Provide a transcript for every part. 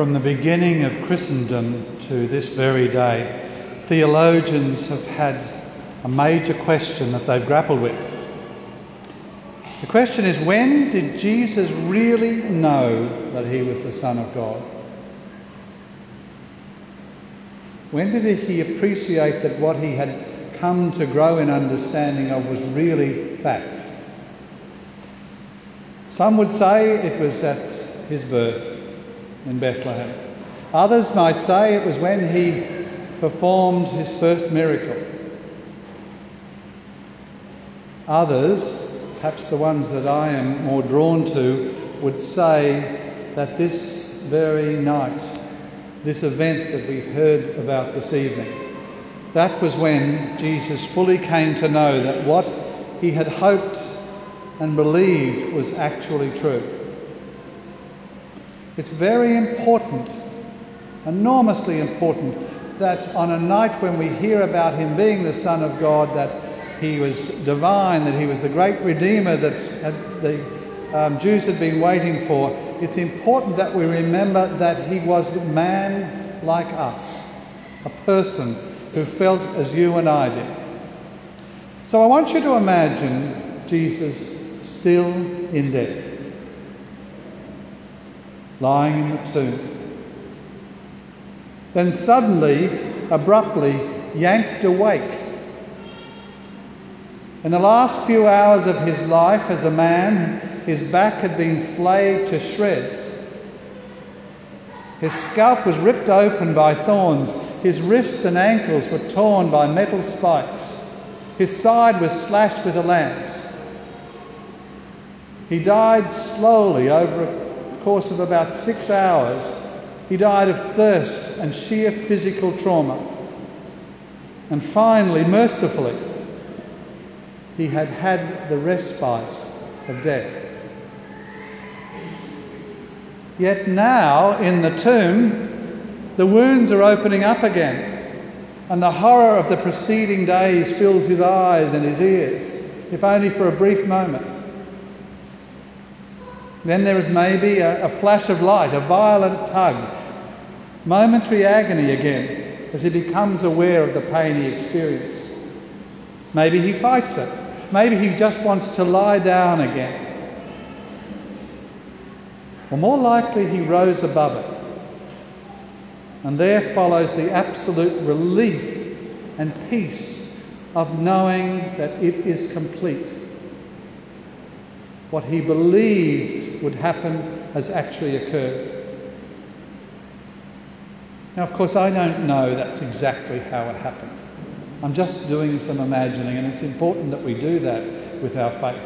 From the beginning of Christendom to this very day, theologians have had a major question that they've grappled with. The question is when did Jesus really know that he was the Son of God? When did he appreciate that what he had come to grow in understanding of was really fact? Some would say it was at his birth in Bethlehem. Others might say it was when he performed his first miracle. Others, perhaps the ones that I am more drawn to, would say that this very night, this event that we've heard about this evening, that was when Jesus fully came to know that what he had hoped and believed was actually true. It's very important, enormously important, that on a night when we hear about him being the Son of God, that he was divine, that he was the great Redeemer that the um, Jews had been waiting for, it's important that we remember that he was man like us, a person who felt as you and I did. So I want you to imagine Jesus still in death, lying in the tomb. Then suddenly, abruptly, yanked awake. In the last few hours of his life as a man, his back had been flayed to shreds. His scalp was ripped open by thorns. His wrists and ankles were torn by metal spikes. His side was slashed with a lance. He died slowly over a course of about six hours. He died of thirst and sheer physical trauma. And finally, mercifully, he had had the respite of death. Yet now, in the tomb, the wounds are opening up again, and the horror of the preceding days fills his eyes and his ears, if only for a brief moment. Then there is maybe a, a flash of light, a violent tug, momentary agony again as he becomes aware of the pain he experienced. Maybe he fights it. Maybe he just wants to lie down again. Or more likely, he rose above it. And there follows the absolute relief and peace of knowing that it is complete. What he believed would happen has actually occurred. Now, of course, I don't know that's exactly how it happened. I'm just doing some imagining, and it's important that we do that with our faith.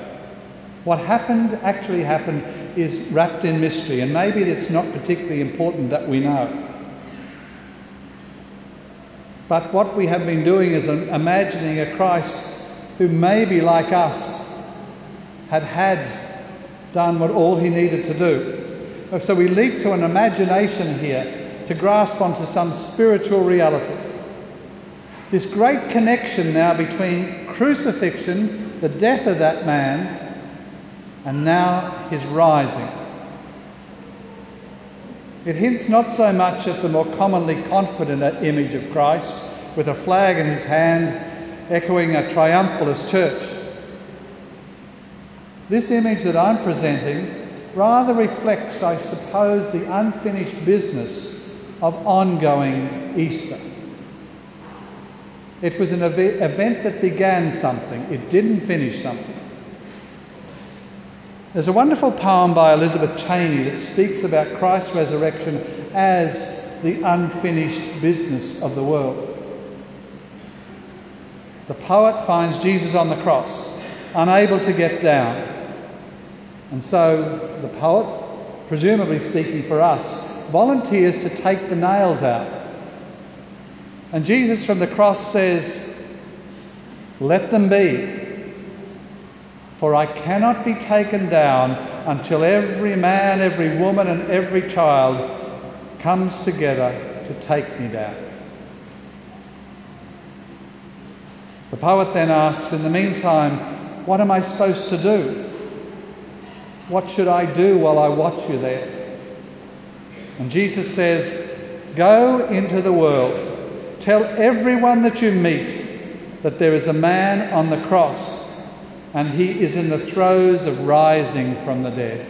What happened, actually happened, is wrapped in mystery, and maybe it's not particularly important that we know. But what we have been doing is imagining a Christ who, maybe like us, had had done what all he needed to do. So we leap to an imagination here to grasp onto some spiritual reality. This great connection now between crucifixion, the death of that man, and now his rising. It hints not so much at the more commonly confident image of Christ, with a flag in his hand, echoing a triumphalist church. This image that I'm presenting rather reflects, I suppose, the unfinished business of ongoing Easter. It was an event that began something, it didn't finish something. There's a wonderful poem by Elizabeth Cheney that speaks about Christ's resurrection as the unfinished business of the world. The poet finds Jesus on the cross, unable to get down. And so the poet, presumably speaking for us, volunteers to take the nails out. And Jesus from the cross says, Let them be. For I cannot be taken down until every man, every woman, and every child comes together to take me down. The poet then asks, in the meantime, what am I supposed to do? What should I do while I watch you there? And Jesus says, Go into the world, tell everyone that you meet that there is a man on the cross and he is in the throes of rising from the dead.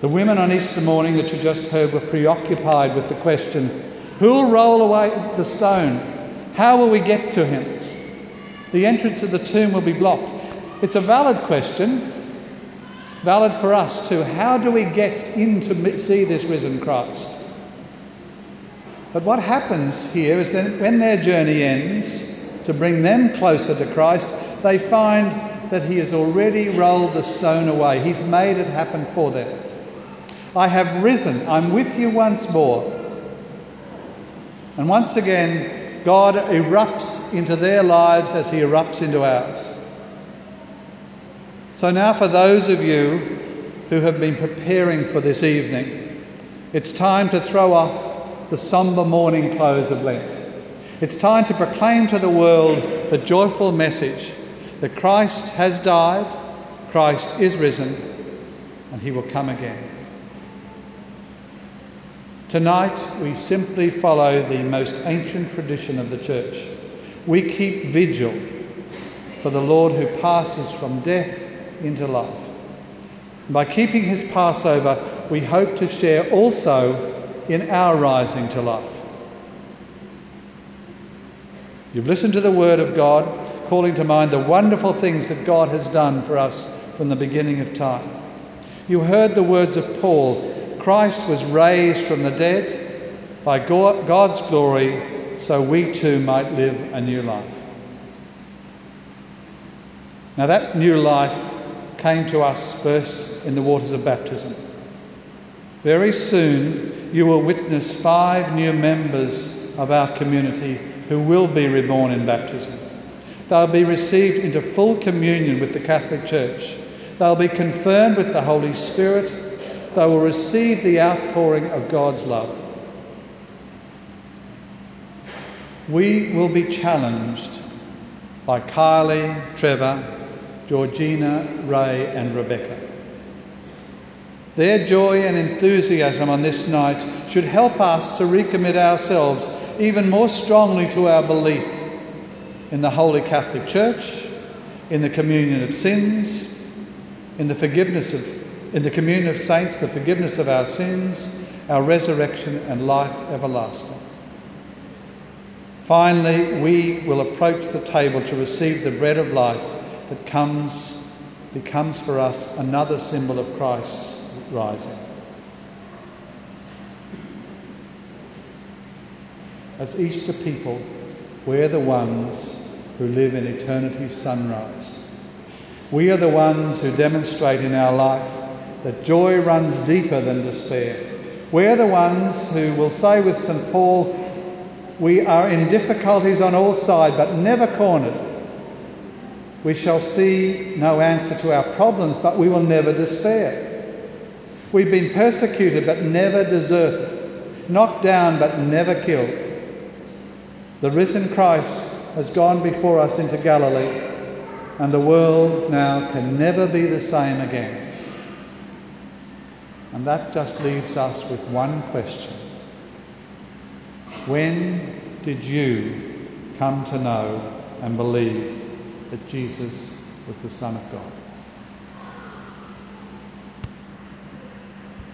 The women on Easter morning that you just heard were preoccupied with the question who'll roll away the stone? How will we get to him? The entrance of the tomb will be blocked. It's a valid question, valid for us too. How do we get in to see this risen Christ? But what happens here is that when their journey ends, to bring them closer to Christ, they find that He has already rolled the stone away. He's made it happen for them. I have risen. I'm with you once more. And once again, God erupts into their lives as He erupts into ours. So, now for those of you who have been preparing for this evening, it's time to throw off the sombre morning clothes of Lent. It's time to proclaim to the world the joyful message that Christ has died, Christ is risen, and he will come again. Tonight, we simply follow the most ancient tradition of the church. We keep vigil for the Lord who passes from death into life. By keeping his Passover, we hope to share also in our rising to life. You've listened to the Word of God, calling to mind the wonderful things that God has done for us from the beginning of time. You heard the words of Paul Christ was raised from the dead by God's glory, so we too might live a new life. Now, that new life came to us first in the waters of baptism. Very soon, you will witness five new members of our community who will be reborn in baptism. They'll be received into full communion with the Catholic Church. They'll be confirmed with the Holy Spirit they will receive the outpouring of God's love. We will be challenged by Kylie, Trevor, Georgina, Ray, and Rebecca. Their joy and enthusiasm on this night should help us to recommit ourselves even more strongly to our belief in the Holy Catholic Church, in the communion of sins, in the forgiveness of in the communion of saints, the forgiveness of our sins, our resurrection, and life everlasting. Finally, we will approach the table to receive the bread of life that comes, becomes for us another symbol of Christ's rising. As Easter people, we're the ones who live in eternity's sunrise. We are the ones who demonstrate in our life that joy runs deeper than despair. We're the ones who will say with St. Paul, we are in difficulties on all sides, but never cornered. We shall see no answer to our problems, but we will never despair. We've been persecuted, but never deserted, knocked down, but never killed. The risen Christ has gone before us into Galilee, and the world now can never be the same again. And that just leaves us with one question When did you come to know and believe that Jesus was the Son of God?